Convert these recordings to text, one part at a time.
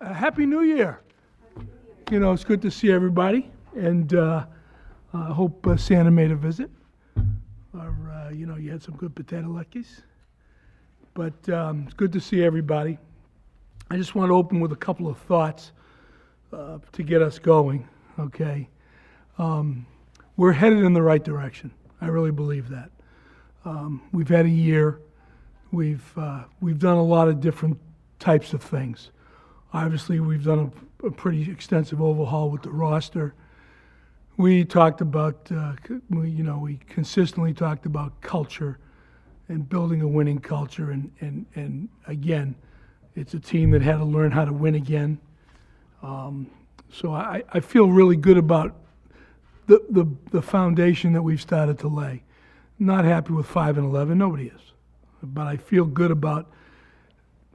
Uh, Happy New Year. You know, it's good to see everybody, and uh, I hope uh, Santa made a visit. Or, uh, you know, you had some good potato latkes. But um, it's good to see everybody. I just want to open with a couple of thoughts uh, to get us going, okay? Um, we're headed in the right direction. I really believe that. Um, we've had a year. We've uh, we've done a lot of different types of things. Obviously, we've done a, a pretty extensive overhaul with the roster. We talked about, uh, we, you know, we consistently talked about culture and building a winning culture. And, and, and again, it's a team that had to learn how to win again. Um, so I, I feel really good about the, the, the foundation that we've started to lay. Not happy with 5 and 11, nobody is. But I feel good about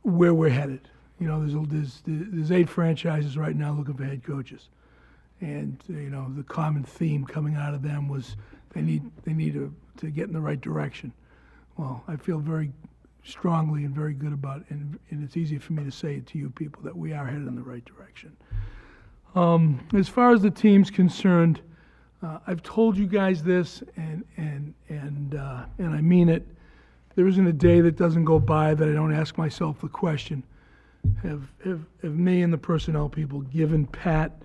where we're headed. You know, there's, there's, there's eight franchises right now looking for head coaches. And, you know, the common theme coming out of them was they need, they need to, to get in the right direction. Well, I feel very strongly and very good about, and, and it's easy for me to say it to you people, that we are headed in the right direction. Um, as far as the team's concerned, uh, I've told you guys this, and, and, and, uh, and I mean it. There isn't a day that doesn't go by that I don't ask myself the question have, have, have me and the personnel people given Pat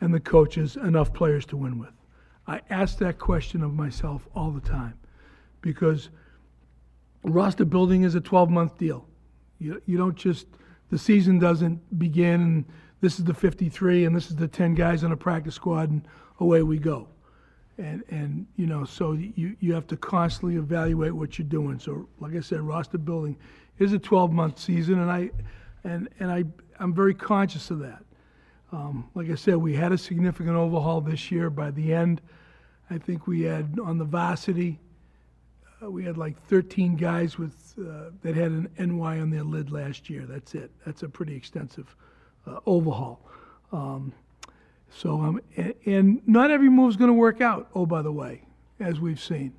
and the coaches enough players to win with? I ask that question of myself all the time because roster building is a 12 month deal. You, you don't just, the season doesn't begin and this is the 53 and this is the 10 guys on a practice squad and away we go. And, and you know, so you, you have to constantly evaluate what you're doing. So, like I said, roster building is a 12 month season, and I, and, and I, I'm very conscious of that. Um, like I said, we had a significant overhaul this year. By the end, I think we had on the varsity, uh, we had like 13 guys with uh, that had an NY on their lid last year. That's it. That's a pretty extensive uh, overhaul. Um, so, um, and, and not every move is going to work out. Oh, by the way, as we've seen.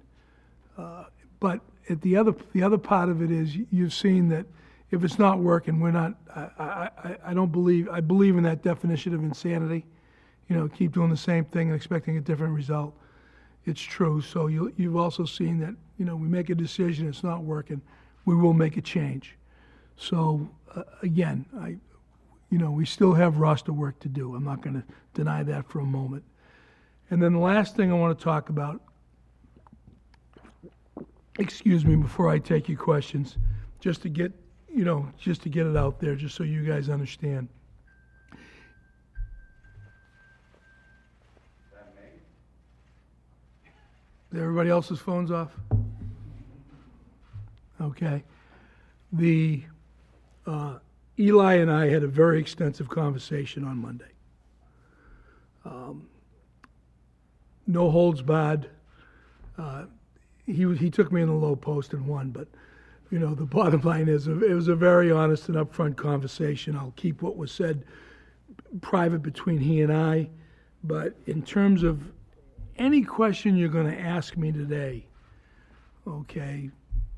Uh, but at the other the other part of it is you've seen that if it's not working, we're not. I, I, I- don't believe. I believe in that definition of insanity. You know, keep doing the same thing and expecting a different result. It's true. So you you've also seen that you know we make a decision, it's not working, we will make a change. So uh, again, I you know, we still have roster work to do. I'm not going to deny that for a moment. And then the last thing I want to talk about, excuse me, before I take your questions, just to get, you know, just to get it out there, just so you guys understand. Is everybody else's phones off? Okay. The, uh, Eli and I had a very extensive conversation on Monday. Um, no holds barred. Uh, he he took me in the low post and won, but you know the bottom line is it was a very honest and upfront conversation. I'll keep what was said private between he and I, but in terms of any question you're going to ask me today, okay,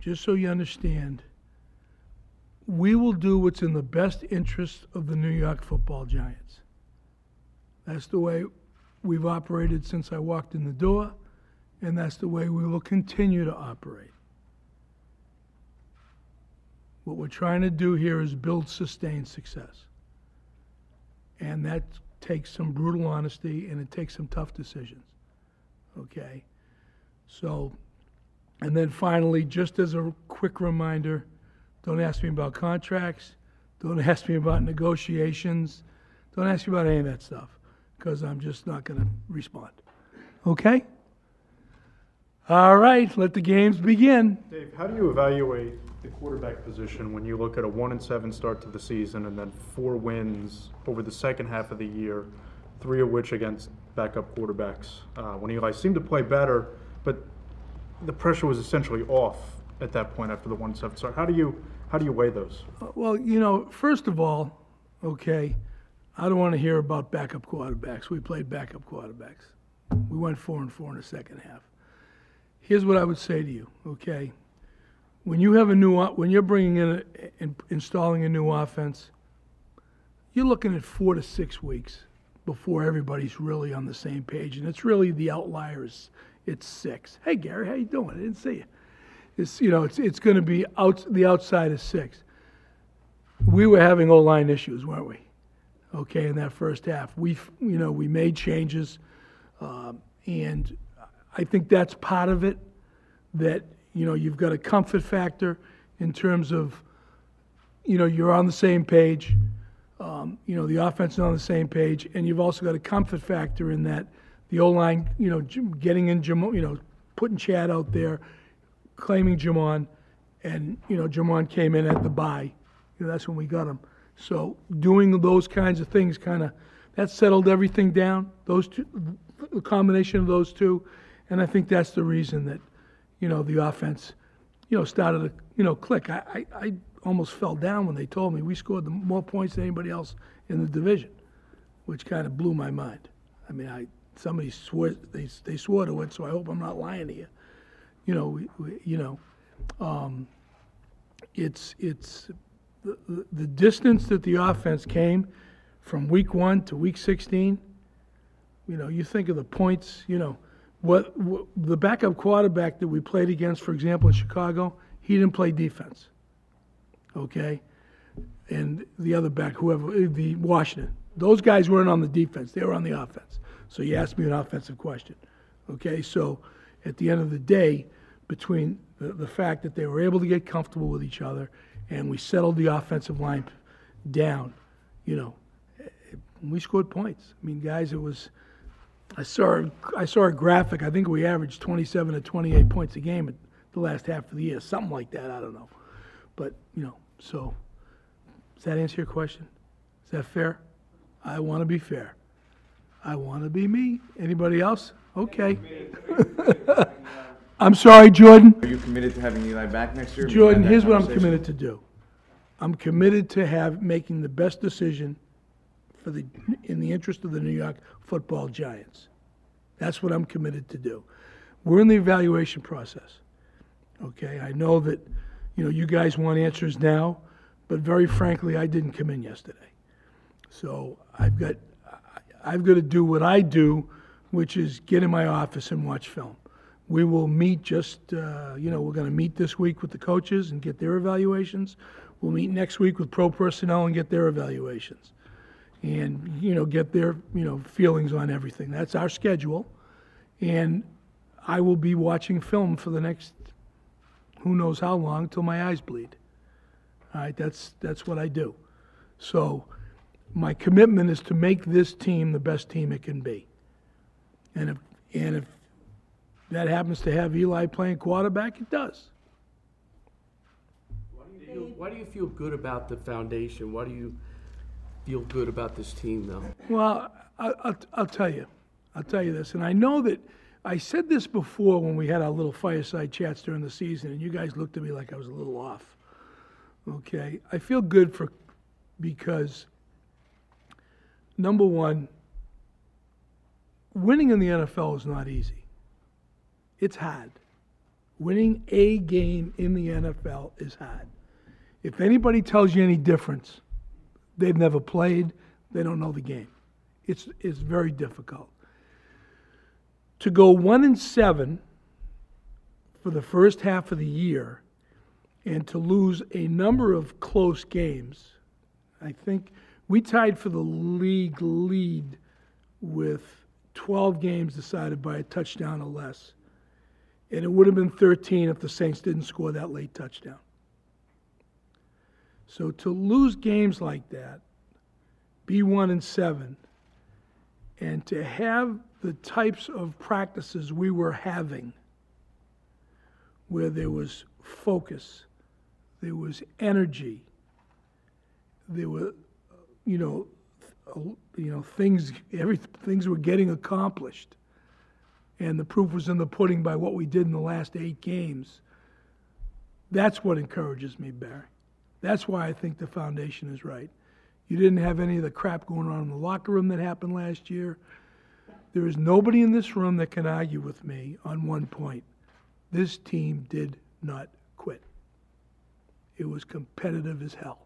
just so you understand we will do what's in the best interest of the New York football giants. That's the way we've operated since I walked in the door, and that's the way we will continue to operate. What we're trying to do here is build sustained success. And that takes some brutal honesty and it takes some tough decisions. Okay? So, and then finally, just as a quick reminder, don't ask me about contracts. Don't ask me about negotiations. Don't ask me about any of that stuff because I'm just not going to respond. Okay? All right, let the games begin. Dave, how do you evaluate the quarterback position when you look at a one and seven start to the season and then four wins over the second half of the year, three of which against backup quarterbacks? Uh, when Eli seemed to play better, but the pressure was essentially off at that point after the one and seven start. How do you how do you weigh those? Well, you know, first of all, okay, I don't want to hear about backup quarterbacks. We played backup quarterbacks. We went four and four in the second half. Here's what I would say to you, okay? When you have a new when you're bringing in, a, in installing a new offense, you're looking at four to six weeks before everybody's really on the same page, and it's really the outliers. It's six. Hey Gary, how you doing? I didn't see you. It's you know it's it's going to be out the outside is six. We were having O line issues, weren't we? Okay, in that first half, we you know we made changes, um, and I think that's part of it. That you know you've got a comfort factor in terms of you know, you're on the same page. Um, you know, the offense is on the same page, and you've also got a comfort factor in that the O line, you know, getting in Jamon, you know, putting Chad out there, claiming Jamon, and you know, Jamon came in at the bye. You know, that's when we got him. So doing those kinds of things, kind of, that settled everything down. Those two, the combination of those two, and I think that's the reason that, you know, the offense, you know, started to, you know, click. I, I, I almost fell down when they told me we scored the more points than anybody else in the division, which kind of blew my mind. I mean, I somebody swore they they swore to it, so I hope I'm not lying to you. You know, we, we, you know, um, it's it's the, the, distance that the offense came from week one to week 16. You know, you think of the points. You know, what, what the backup quarterback that we played against, for example, in Chicago, he didn't play defense okay? And the other back, whoever, eh, the Washington. Those guys weren't on the defense, they were on the offense. So you asked me an offensive question, okay? So at the end of the day, between the, the fact that they were able to get comfortable with each other and we settled the offensive line down, you know, eh, we scored points. I mean, guys, it was. I saw I saw a graphic. I think we averaged 27 to 28 points a game at the last half of the year, something like that. I don't know, but you know, so, does that answer your question? Is that fair? I want to be fair. I want to be me. Anybody else? Okay. I'm sorry, Jordan. Are you committed to having Eli back next year? Jordan, here's what I'm committed to do. I'm committed to have, making the best decision for the, in the interest of the New York Football Giants. That's what I'm committed to do. We're in the evaluation process. Okay, I know that, you know, you guys want answers now, but very frankly, I didn't come in yesterday. So I've got, I've got to do what I do, which is get in my office and watch film. We will meet just, uh, you know, we're going to meet this week with the coaches and get their evaluations. We'll meet next week with pro personnel and get their evaluations. And, you know, get their, you know, feelings on everything. That's our schedule. And I will be watching film for the next, who knows how long, till my eyes bleed. All right, that's, that's what I do. So my commitment is to make this team the best team it can be. And if, and if that happens to have Eli playing quarterback, it does. Why do you feel, why do you feel good about the foundation? Why do you feel good about this team, though? Well, I, I'll, I'll tell you. I'll tell you this. And I know that I said this before when we had our little fireside chats during the season, and you guys looked at me like I was a little off. Okay? I feel good for because, number one, winning in the NFL is not easy. It's hard. Winning a game in the NFL is hard. If anybody tells you any difference, they've never played, they don't know the game. It's, it's very difficult. To go one and seven for the first half of the year and to lose a number of close games, I think we tied for the league lead with 12 games decided by a touchdown or less. And it would have been 13 if the Saints didn't score that late touchdown. So to lose games like that, be one and seven, and to have the types of practices we were having, where there was focus, there was energy, there were, you know, you know things, every things were getting accomplished, and the proof was in the pudding by what we did in the last eight games. That's what encourages me, Barry. That's why I think the foundation is right. You didn't have any of the crap going on in the locker room that happened last year. There is nobody in this room that can argue with me on one point. This team did not quit. It was competitive as hell.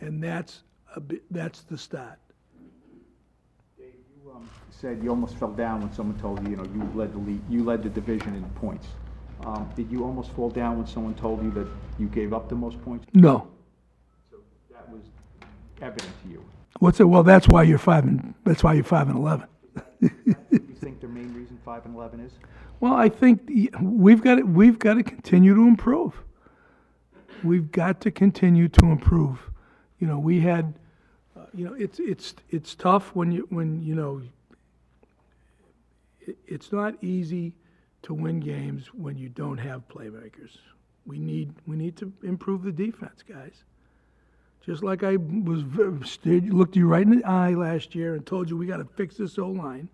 And that's a bit, that's the start. Dave, you um, said you almost fell down when someone told you, you know, you led the league, you led the division in points. Um, Did you almost fall down when someone told you that you gave up the most points? No. So that was evident to you. What's it? Well, that's why you're five and, that's why you're five and 11. Do you think the main reason five and eleven is? Well, I think the- we've got to, we've got to continue to improve. We've got to continue to improve. You know, we had, uh, you know, it's it's it's tough when you when you know. It, it's not easy to win games when you don't have playmakers. We need we need to improve the defense, guys. Just like I was looked you right in the eye last year and told you we got to fix this O line.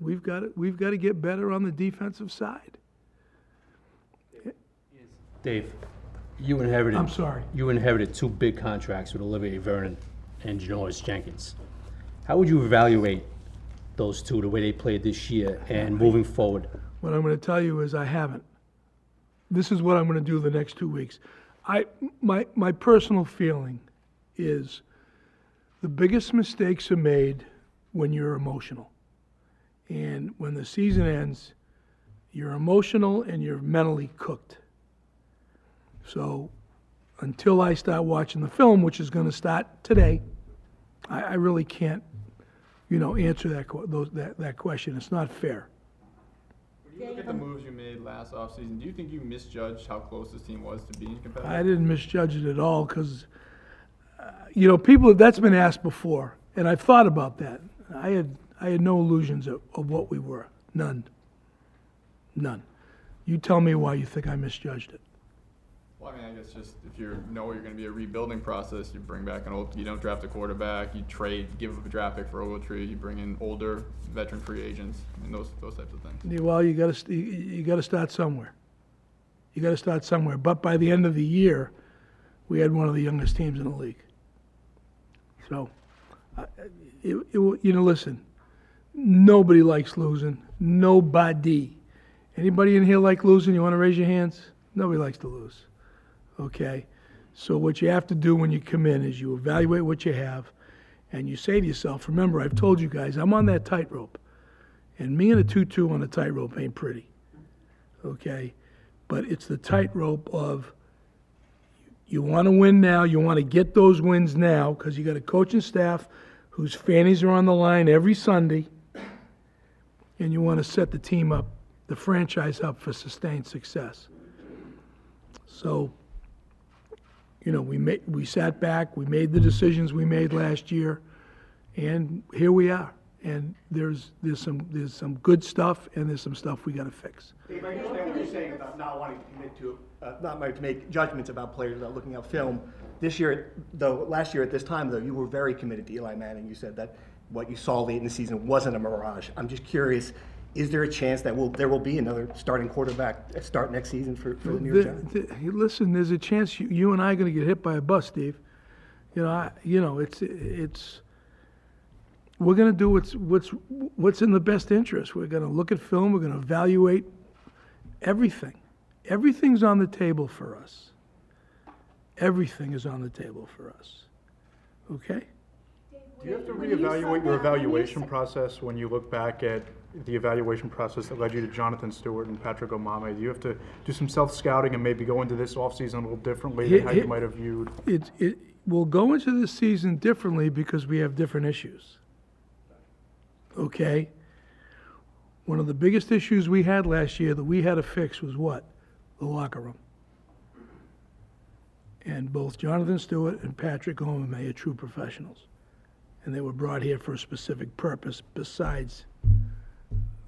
We've got to, we've got to get better on the defensive side. Dave, you inherited. I'm sorry. You inherited two big contracts with Olivier Vernon and Janoris Jenkins. How would you evaluate those two, the way they played this year and moving forward? What I'm going to tell you is I haven't. This is what I'm going to do the next two weeks. I, my, my personal feeling is the biggest mistakes are made when you're emotional. And when the season ends, you're emotional and you're mentally cooked. So until I start watching the film, which is going to start today, I, I really can't, you know, answer that, those, that, that question. It's not fair. You look at the moves you made last offseason, do you think you misjudged how close this team was to being competitive? I didn't misjudge it at all because, uh, you know, people, that's been asked before, and I've thought about that. I had, I had no illusions of, of what we were. None. None. You tell me why you think I misjudged it. Well, I mean, I guess just if you know you're going to be a rebuilding process, you bring back an old, you don't draft a quarterback, you trade, give up a draft pick for Ogletree, you bring in older veteran free agents, and those those types of things. Well, you got to you, got to start somewhere. You got to start somewhere. But by the end of the year, we had one of the youngest teams in the league. So, it, it, you know, listen. Nobody likes losing. Nobody. Anybody in here like losing? You want to raise your hands? Nobody likes to lose. Okay. So what you have to do when you come in is you evaluate what you have, and you say to yourself, "Remember, I've told you guys, I'm on that tightrope." And me and a tutu on a tightrope ain't pretty. Okay? But it's the tightrope of you want to win now, you want to get those wins now, because you got a coaching staff whose fannies are on the line every Sunday, and you want to set the team up, the franchise up for sustained success. So, you know, we made, we sat back, we made the decisions we made last year, and here we are. And there's, there's some, there's some good stuff, and there's some stuff we gotta fix. Dave, I understand what you're saying about not wanting to commit to, uh, not wanting to make judgments about players without looking at film. This year, though, last year at this time, though, you were very committed to Eli Manning. You said that what you saw late in the season wasn't a mirage. I'm just curious, is there a chance that will, there will be another starting quarterback start next season for, for the New York Giants? The- the- hey, Listen, there's a chance you, you and I are gonna get hit by a bus, Steve. You know, I, you know, it's, it's, we're gonna do what's, what's, what's in the best interest. We're gonna look at film, we're gonna evaluate everything. Everything's on the table for us. Everything is on the table for us. Okay? Do you have to reevaluate your evaluation process when you look back at the evaluation process that led you to Jonathan Stewart and Patrick Omameh? Do you have to do some self-scouting and maybe go into this offseason a little differently than how you might have viewed? It, it, we'll go into this season differently because we have different issues. Okay? One of the biggest issues we had last year that we had to fix was what? The locker room. And both Jonathan Stewart and Patrick Omameh are true professionals. And they were brought here for a specific purpose besides,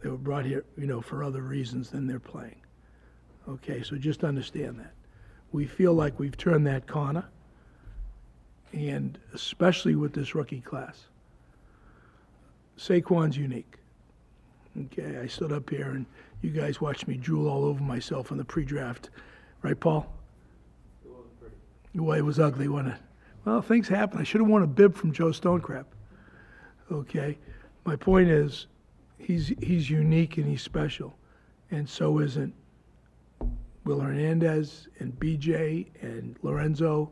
they were brought here, you know, for other reasons than they're playing. Okay, so just understand that. We feel like we've turned that corner, and especially with this rookie class. Saquon's unique. Okay, I stood up here and you guys watched me drool all over myself in the pre-draft, right, Paul? It wasn't pretty. Well, it was ugly, wasn't it? Well, things happen. I should have won a bib from Joe Stonecrap. Okay, my point is, he's he's unique and he's special, and so isn't Will Hernandez and BJ and Lorenzo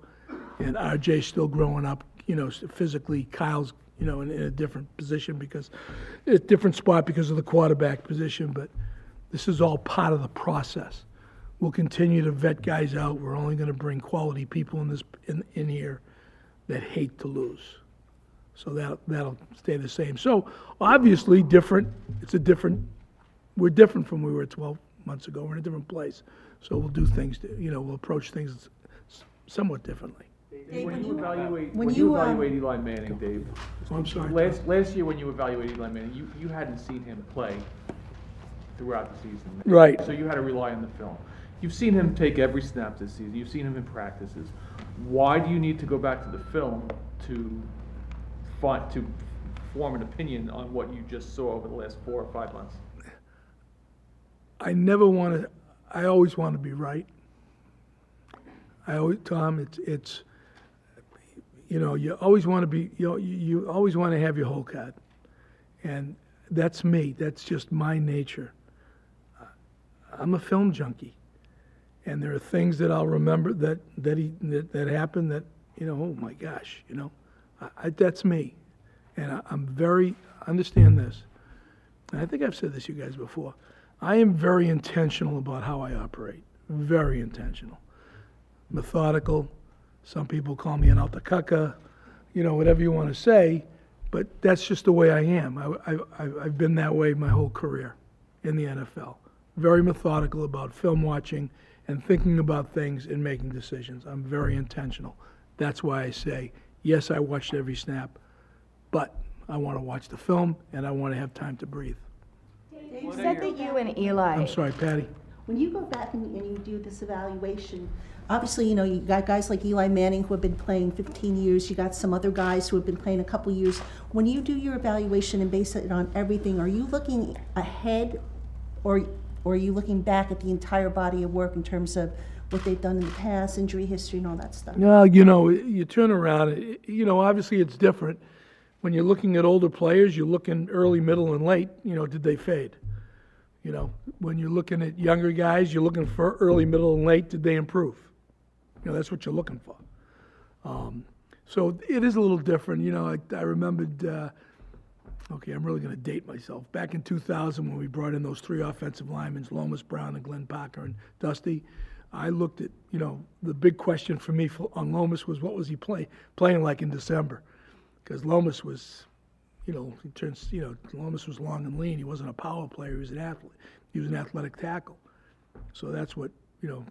and RJ still growing up, you know, physically. Kyle's, you know, in, in a different position because, a different spot because of the quarterback position, but this is all part of the process. We'll continue to vet guys out. We're only gonna bring quality people in this, in, in here that hate to lose. So that, that'll stay the same. So obviously, different, it's a different, we're different from we were 12 months ago. We're in a different place. So we'll do things, you know, we'll approach things somewhat differently. When you evaluate, when when you you, um, evaluate Eli Manning, Dave, Oh, I'm sorry. Tom. last, last year when you evaluated Eli Manning, you, you hadn't seen him play throughout the season. Right. So you had to rely on the film. You've seen him take every snap this season, you've seen him in practices. Why do you need to go back to the film to to form an opinion on what you just saw over the last four or five months? I never want to, I always want to be right. I always, Tom, it's, it's, you know, you always want to be, you, you, always want to have your whole card. And that's me, that's just my nature. I'm a film junkie. And there are things that I'll remember that, that he, that, that happened that, you know, oh my gosh, you know, I, that's me. And I, I'm very, understand this. And I think I've said this to you guys before. I am very intentional about how I operate. Very intentional. Methodical. Some people call me an altacaca, you know, whatever you want to say, but that's just the way I am. I, I've been that way my whole career in the NFL. Very methodical about film watching and thinking about things and making decisions. I'm very intentional. That's why I say, yes, I watched every snap, but I want to watch the film and I want to have time to breathe. You said that you and Eli. I'm sorry, Patty. When you go back and, and you do this evaluation, obviously, you know, you got guys like Eli Manning who have been playing 15 years. You got some other guys who have been playing a couple years. When you do your evaluation and base it on everything, are you looking ahead, or or are you looking back at the entire body of work in terms of what they've done in the past, injury history, and all that stuff? No, you know, you turn around, you know, obviously it's different. When you're looking at older players, you're looking early, middle, and late, you know, did they fade? You know, when you're looking at younger guys, you're looking for early, middle, and late, did they improve? You know, that's what you're looking for. Um, so it is a little different, you know, I, I remembered, uh, okay, I'm really gonna date myself. Back in two thousand, when we brought in those three offensive linemen, Lomas Brown and Glenn Parker and Dusty, I looked at, you know, the big question for me for, on Lomas was what was he play, playing like in December? Because Lomas was, you know, he turns, you know, Lomas was long and lean. He wasn't a power player. He was an athlete. He was an athletic tackle. So that's what, you know,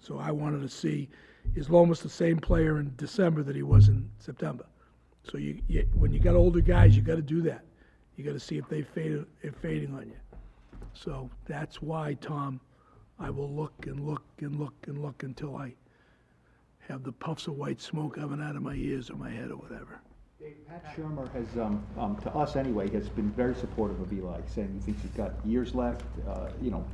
so I wanted to see, is Lomas the same player in December that he was in September? So you, you when you got older guys, you got to do that. You got to see if they faded, if fading on you. So that's why, Tom, I will look and look and look and look until I have the puffs of white smoke coming out of my ears or my head or whatever. Pat Shurmur has, um, um, to us anyway, has been very supportive of Eli, saying he thinks he's got years left, uh, you know,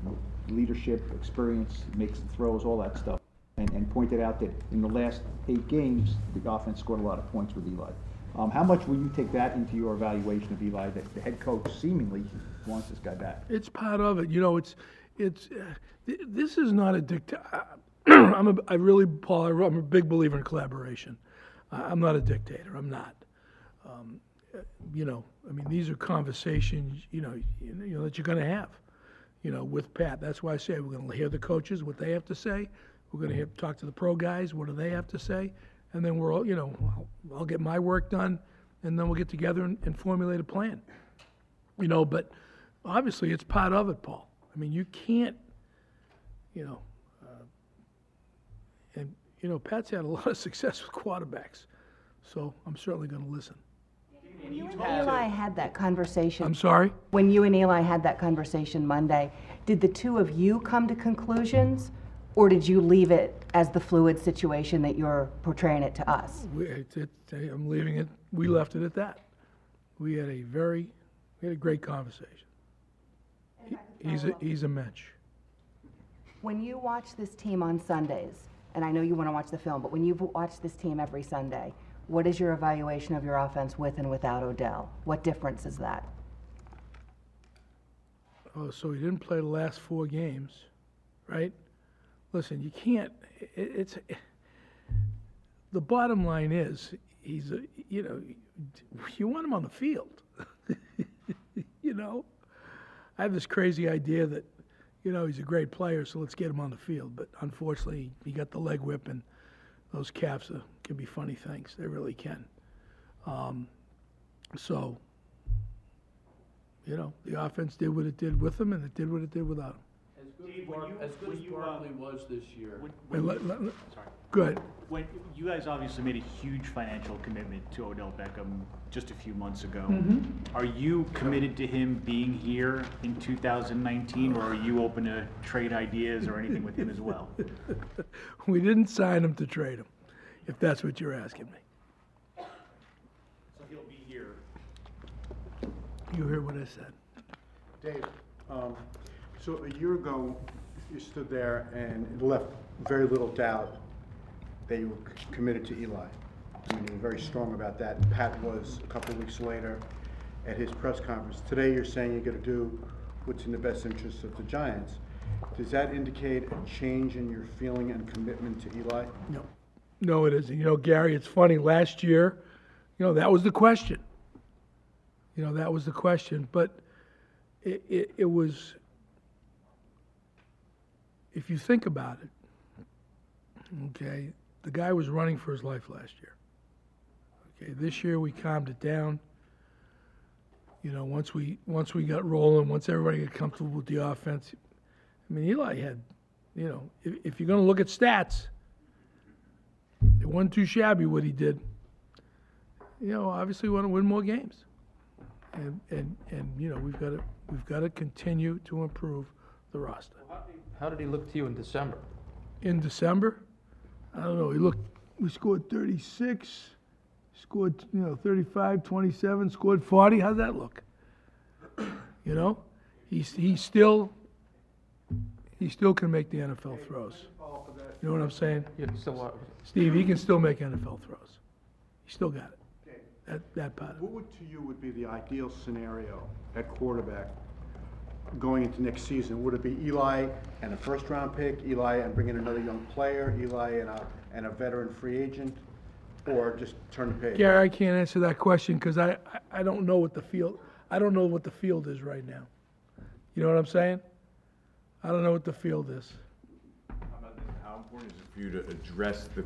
leadership, experience, makes the throws, all that stuff. And, and pointed out that in the last eight games, the offense scored a lot of points with Eli. Um, how much will you take that into your evaluation of Eli, that the head coach seemingly wants this guy back? It's part of it. You know, it's, it's, uh, th- this is not a dictator. I'm a, I really, Paul, I'm a big believer in collaboration. I'm not a dictator, I'm not. Um, uh, You know, I mean, these are conversations, you know, you know, that you're gonna have, you know, with Pat. That's why I say, we're gonna hear the coaches, what they have to say. We're gonna hear, talk to the pro guys, what do they have to say? And then we're all, you know, I'll, I'll get my work done, and then we'll get together and, and formulate a plan you know, but obviously it's part of it, Paul. I mean, you can't, you know, uh, and, you know, Pat's had a lot of success with quarterbacks, so I'm certainly going to listen. When you and Eli had that conversation. I'm sorry? When you and Eli had that conversation Monday, did the two of you come to conclusions? Or did you leave it as the fluid situation that you're portraying it to us? We, it, it, I'm leaving it, we left it at that. We had a very, we had a great conversation. He- He's a, he's a match. When you watch this team on Sundays, and I know you want to watch the film, but when you've watched this team every Sunday, what is your evaluation of your offense with and without Odell? What difference is that? Oh, so he didn't play the last four games, right? Listen, you can't, it, it's, the bottom line is, he's a, you know, you want him on the field. you know, I have this crazy idea that, you know, he's a great player, so let's get him on the field. But unfortunately, he got the leg whip, and those caps are, can be funny things. They really can. Um, so, you know, the offense did what it did with him, and it did what it did without him. As good Dave, as when Bar- you- as good when as you, uh, Barkley was this year. When- Wait, when let- let- let- Sorry. Good. When, you guys obviously made a huge financial commitment to Odell Beckham just a few months ago. Mm-hmm. Are you committed to him being here in 2019, or are you open to trade ideas or anything with him as well? We didn't sign him to trade him, if that's what you're asking me. So he'll be here. You hear what I said. Dave, um, so a year ago, you stood there and it left very little doubt that you were committed to Eli. I mean, you were very strong about that, and Pat was a couple of weeks later at his press conference. Today, you're saying you're gonna do what's in the best interest of the Giants. Does that indicate a change in your feeling and commitment to Eli? No. No, it isn't. You know, Gary, it's funny, last year, you know, that was the question. You know, that was the question, but it, it, it was, if you think about it, okay, the guy was running for his life last year. Okay, this year we calmed it down. You know, once we, once we got rolling, once everybody got comfortable with the offense, I mean, Eli had, you know, if, if you're gonna look at stats, it wasn't too shabby what he did. You know, obviously we want to win more games. And, and, and, you know, we've got to, we've got to continue to improve the roster. How did he look to you in December? In December, I don't know, he looked, we scored thirty-six, scored, you know, 35, 27, scored forty, how'd that look? You know, he's, he's still, he still can make the NFL throws. You know what I'm saying? You still, wa- Steve, he can still make NFL throws. He still got it. That, that part of. What would, to you, would be the ideal scenario at quarterback going into next season? Would it be Eli and a first-round pick, Eli and bringing another young player, Eli and a, and a veteran free agent, or just turn the page? Gary, I can't answer that question because I, I- I don't know what the field, I don't know what the field is right now. You know what I'm saying? I don't know what the field is. How? How important is it for you to address the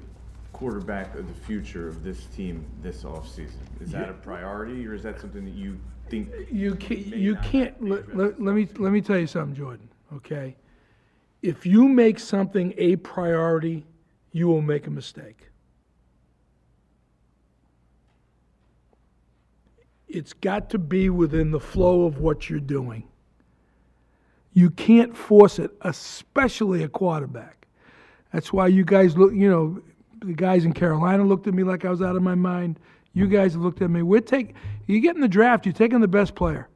quarterback of the future of this team this offseason? Is that a priority, or is that something that you think? You can't, may you not can't, be let, let let me, let me tell you something, Jordan, okay? If you make something a priority, you will make a mistake. It's got to be within the flow of what you're doing. You can't force it, especially a quarterback. That's why you guys look, you know, the guys in Carolina looked at me like I was out of my mind. You guys have looked at me. We're taking, you get in the draft, you're taking the best player.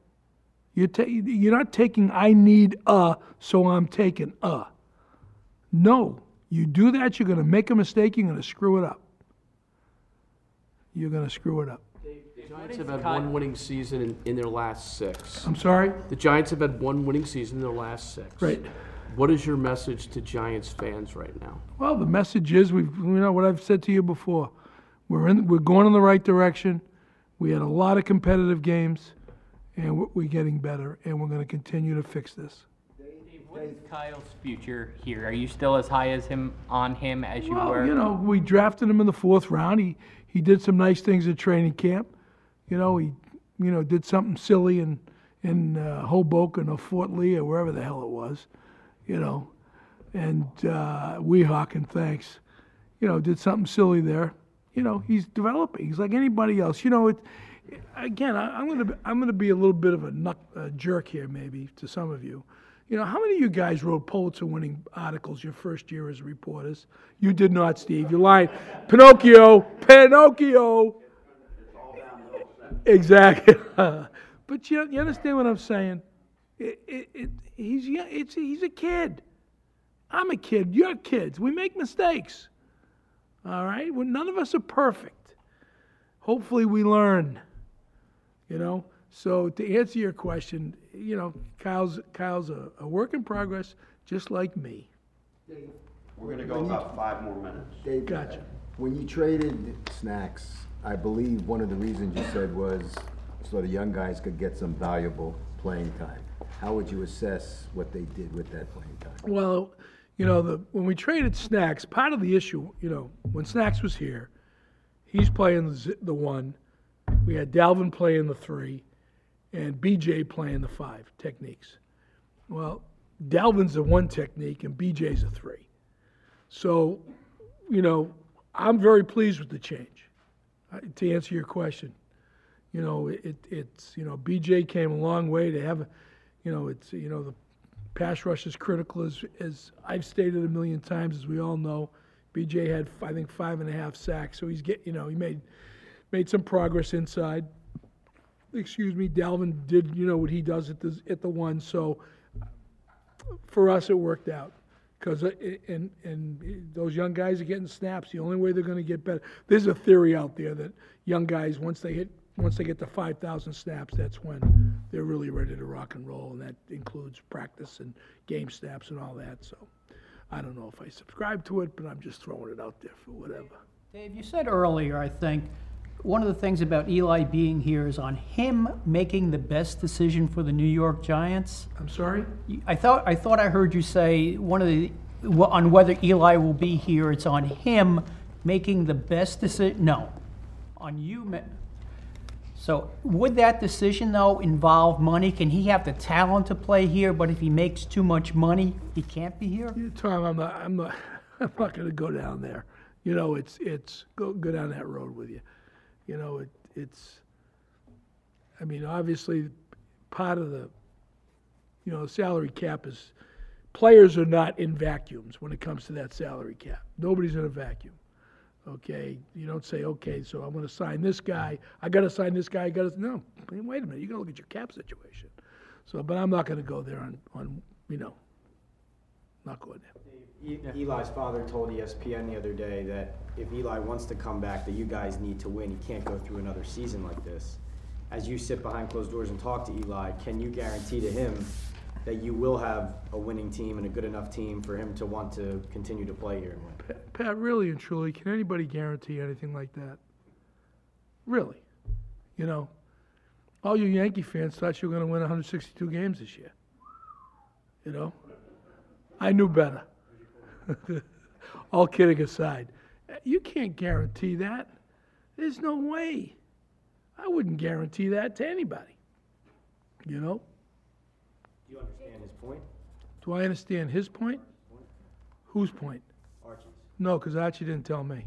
You're, ta- you're not taking, I need a, so I'm taking a. No, you do that, you're going to make a mistake, you're going to screw it up. You're going to screw it up. The Giants have had one winning season in, in their last six. I'm sorry? The Giants have had one winning season in their last six. Right. What is your message to Giants fans right now? Well, the message is we've you know what I've said to you before. We're in we're going in the right direction. We had a lot of competitive games, and we're, we're getting better, and we're going to continue to fix this. What is Kyle's future here? Are you still as high as him on him as you Well, were? you know, we drafted him in the fourth round. He he did some nice things at training camp. You know, he you know did something silly in in uh, Hoboken or Fort Lee or wherever the hell it was. You know, and uh, Weehawken, thanks. You know, did something silly there. You know, he's developing. He's like anybody else. You know, it. Again, I, I'm gonna I'm gonna be a little bit of a, knuck, a jerk here, maybe to some of you. You know, how many of you guys wrote Pulitzer-winning articles your first year as reporters? You did not, Steve. You're lying. Pinocchio, Pinocchio. Exactly. but you, you understand what I'm saying? It, it, it, he's it's he's a kid. I'm a kid. You're kids. We make mistakes. All right. Well, none of us are perfect. Hopefully, we learn. You know. So to answer your question, you know, Kyle's Kyle's a, a work in progress, just like me. We're gonna go about five more minutes. Gotcha. When you traded Snacks, I believe one of the reasons you said was so the young guys could get some valuable playing time. How would you assess what they did with that playing time? Well, you know, the, when we traded Snacks, part of the issue, you know, when Snacks was here, he's playing the, one. We had Dalvin playing the three, and BJ playing the five techniques. Well, Dalvin's a one technique, and BJ's a three. So, you know, I'm very pleased with the change. Uh, to answer your question, you know, it, it's you know, BJ came a long way to have, you know, it's you know the pass rush is critical as as I've stated a million times, as we all know. BJ had I think five and a half sacks, so he's get you know he made made some progress inside. Excuse me, Dalvin did you know what he does at the at the one, so for us it worked out because and and those young guys are getting snaps. The only way they're going to get better. There's a theory out there that young guys once they hit once they get to 5,000 snaps, that's when they're really ready to rock and roll, and that includes practice and game snaps and all that. So I don't know if I subscribe to it, but I'm just throwing it out there for whatever. Dave, you said earlier, I think, one of the things about Eli being here is on him making the best decision for the New York Giants. I'm sorry. I thought I thought I heard you say one of the on whether Eli will be here. It's on him making the best decision. No, on you. So would that decision though involve money? Can he have the talent to play here, but if he makes too much money, he can't be here? Yeah, Tom, I'm not, I'm not, I'm not going to go down there. You know, it's, it's, go, go down that road with you. You know, it, it's, I mean, obviously, part of the, you know, salary cap is, players are not in vacuums when it comes to that salary cap. Nobody's in a vacuum. Okay, you don't say, okay, so I'm going to sign this guy. I got to sign this guy. I got to no. Wait a minute. You got to look at your cap situation. So, but I'm not going to go there on, on, you know, not going there. E- Eli's father told ESPN the other day that if Eli wants to come back, that you guys need to win. He can't go through another season like this. As you sit behind closed doors and talk to Eli, can you guarantee to him that you will have a winning team and a good enough team for him to want to continue to play here and win? Pat, Pat, really and truly, can anybody guarantee anything like that? Really? You know, all you Yankee fans thought you were going to win 162 games this year. You know, I knew better. all kidding aside, you can't guarantee that. There's no way. I wouldn't guarantee that to anybody. You know? Do you understand his point? Do I understand his point? Whose point? No, because Archie didn't tell me.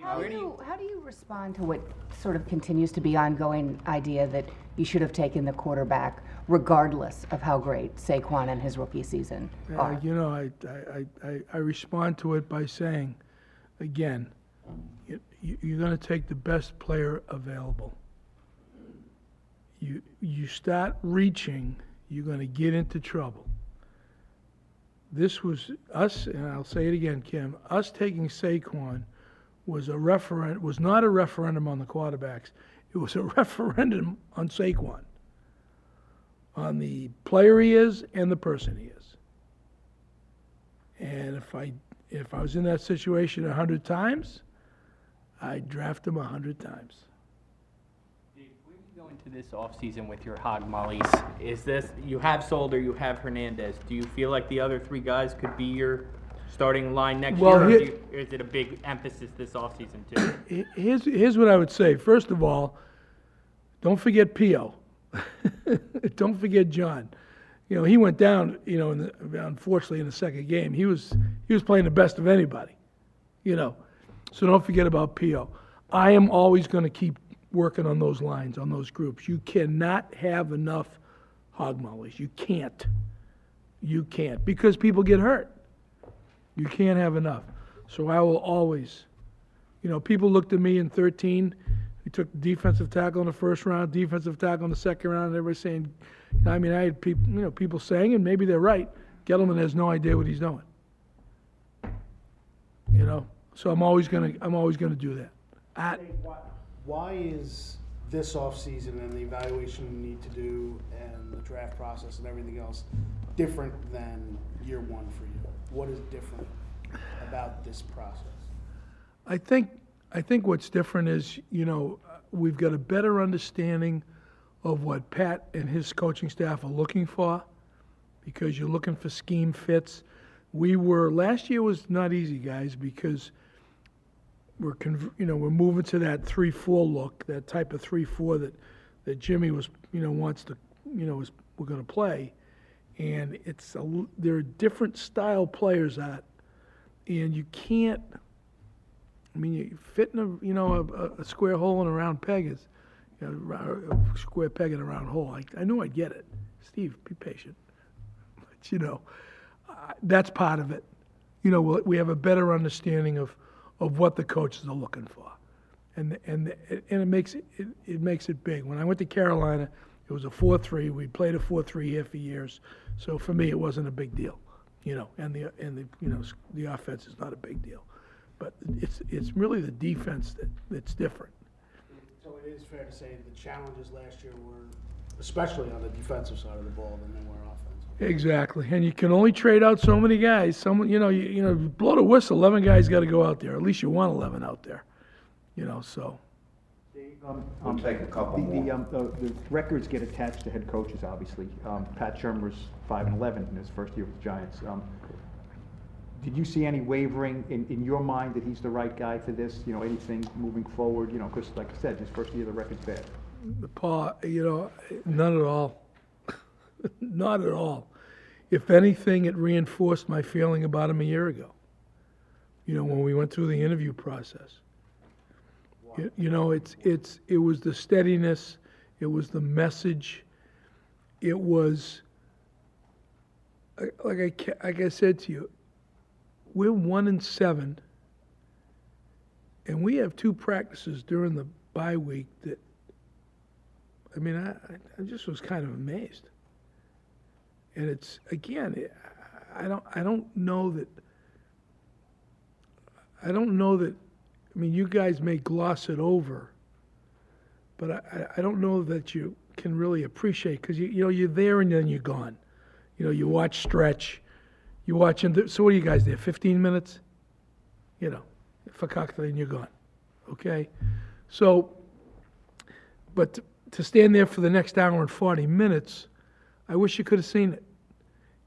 How do you, how do you respond to what sort of continues to be ongoing idea that you should have taken the quarterback regardless of how great Saquon and his rookie season Uh, are? you know, I, I, I- I, respond to it by saying, again, you- you're going to take the best player available. You, you start reaching, you're going to get into trouble. This was us, and I'll say it again, Kim, us taking Saquon was a referendum, was not a referendum on the quarterbacks. It was a referendum on Saquon, on the player he is and the person he is. And if I, if I was in that situation a hundred times, I'd draft him a hundred times. Where do you go into this offseason with your hog mollies? Is this, you have Solder, you have Hernandez. Do you feel like the other three guys could be your starting line next Well, year? Or, here- you, or is it a big emphasis this offseason too? Here's, here's what I would say. First of all, don't forget Pio. don't forget John. You know, he went down, you know, in the, unfortunately in the second game. He was, he was playing the best of anybody, you know. So don't forget about Pio. I am always going to keep working on those lines, on those groups. You cannot have enough hog mollies. You can't. You can't because people get hurt. You can't have enough. So I will always, you know, people looked at me in 13. We took defensive tackle in the first round, defensive tackle in the second round, and everybody saying, I mean, I had people, you know, people saying, and maybe they're right. Gettleman has no idea what he's doing. You know, so I'm always gonna, I'm always gonna do that. Why is this offseason and the evaluation you need to do and the draft process and everything else different than year one for you? What is different? about this process? I think, I think what's different is, you know, we've got a better understanding of what Pat and his coaching staff are looking for, because you're looking for scheme fits. We were, last year was not easy, guys, because we're, you know, we're moving to that three-four look, that type of three-four that, that Jimmy was, you know, wants to, you know, is, we're gonna play. And it's, a there are different style players at, and you can't, I mean, you fitting a, you know, a, a- square hole in a round peg is, you know, a square peg in a round hole. I, I knew I'd get it. Steve, be patient. But, you know, uh, that's part of it. You know, we have a better understanding of, of what the coaches are looking for. And, and, and it makes it, it, it makes it big. When I went to Carolina, it was a four-three. We played a four-three here for years. So for me, it wasn't a big deal, you know, and the, and the, you know, the offense is not a big deal. But it's, it's really the defense that, that's different. So it is fair to say the challenges last year were, especially on the defensive side of the ball, than they were offensive. Exactly, and you can only trade out so many guys. Someone, you know, you, you know, blow the whistle. Eleven guys got to go out there. At least you want eleven out there, you know. So Um, We'll um, take a couple the- the, more. um, The the records get attached to head coaches, obviously. Um, Pat Shurmur's five and eleven in his first year with the Giants. Um, Did you see any wavering in, in your mind that he's the right guy for this? You know, anything moving forward? You know, because like I said, his first year, the record's bad. Paul, you know, none at all, not at all. If anything, it reinforced my feeling about him a year ago. You know, when we went through the interview process. You, you know, it's it's it was the steadiness, it was the message, it was. Like I like I said to you, we're one and seven, and we have two practices during the bye week that. I mean, I- I just was kind of amazed. And it's again, I- don't I don't know that. I don't know that. I mean, you guys may gloss it over, but I, I- don't know that you can really appreciate because you you know you're there and then you're gone. You know, you watch stretch, you watch and so what are you guys there? 15 minutes. You know, for cocktail and you're gone. Okay, so. But to stand there for the next hour and 40 minutes, I wish you could have seen it.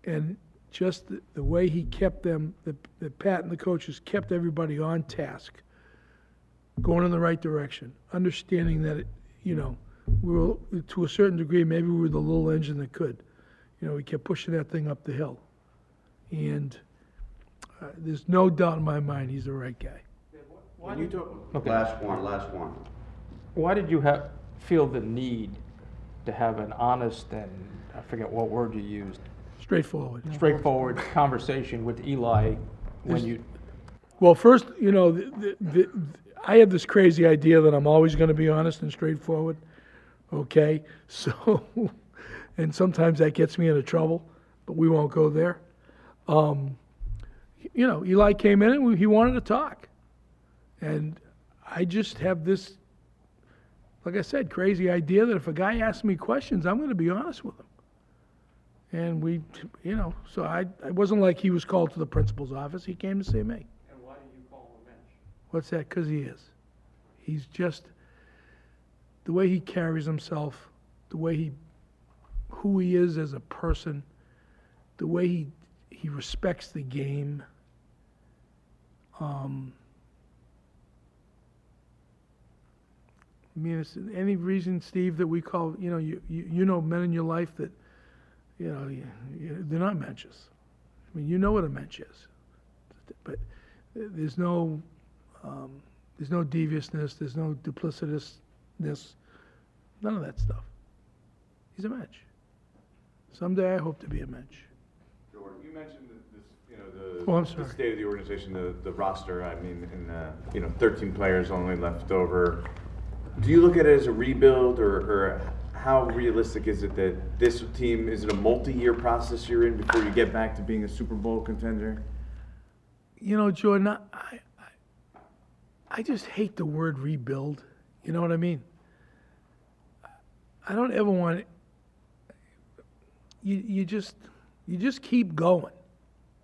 And just the, the way he kept them, the, the Pat and the coaches kept everybody on task, going in the right direction, understanding that, it, you know, we were, to a certain degree, maybe we were the little engine that could. You know, we kept pushing that thing up the hill. And uh, there's no doubt in my mind he's the right guy. When you talk, Okay. Last one, last one. Why did you have, feel the need to have an honest and, I forget what word you used, Straightforward. straightforward conversation with Eli when Is- you, Well, first, you know, the, the, the, I have this crazy idea that I'm always going to be honest and straightforward. Okay, so, and sometimes that gets me into trouble, but we won't go there. Um, you know, Eli came in and we- he wanted to talk, and I just have this, like I said, crazy idea that if a guy asks me questions, I'm going to be honest with him. And we, you know, so I, it wasn't like he was called to the principal's office. He came to see me. and why did you call him a mensch? What's that? Because he is. He's just the way he carries himself, the way he, who he is as a person, the way he he respects the game. Um, I mean, is there any reason, Steve, that we call you know you you, you know men in your life that you know you, you, they're not mensches. I mean, you know what a mensch is, but there's no um, there's no deviousness, there's no duplicitousness, none of that stuff. He's a mensch. Someday I hope to be a mensch. Jordan, you mentioned the- this, you know, the. Oh, The state of the organization, the, the roster, I mean, in, uh, you know, thirteen players only left over. Do you look at it as a rebuild, or, or how realistic is it that this team, is it a multi-year process you're in before you get back to being a Super Bowl contender? You know, Jordan, I, I, I just hate the word rebuild. You know what I mean? I don't ever want it. You, you just, you just keep going.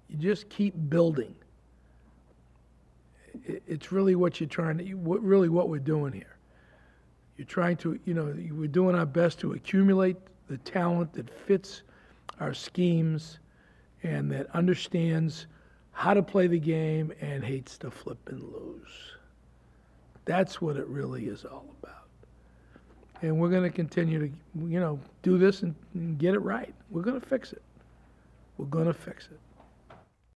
You just keep building. it's really what you're trying to, what, really what we're doing here. You're trying to, you know, we're doing our best to accumulate the talent that fits our schemes and that understands how to play the game and hates to flip and lose. That's what it really is all about. And we're gonna continue to, you know, do this and, and get it right. We're gonna fix it. We're gonna fix it.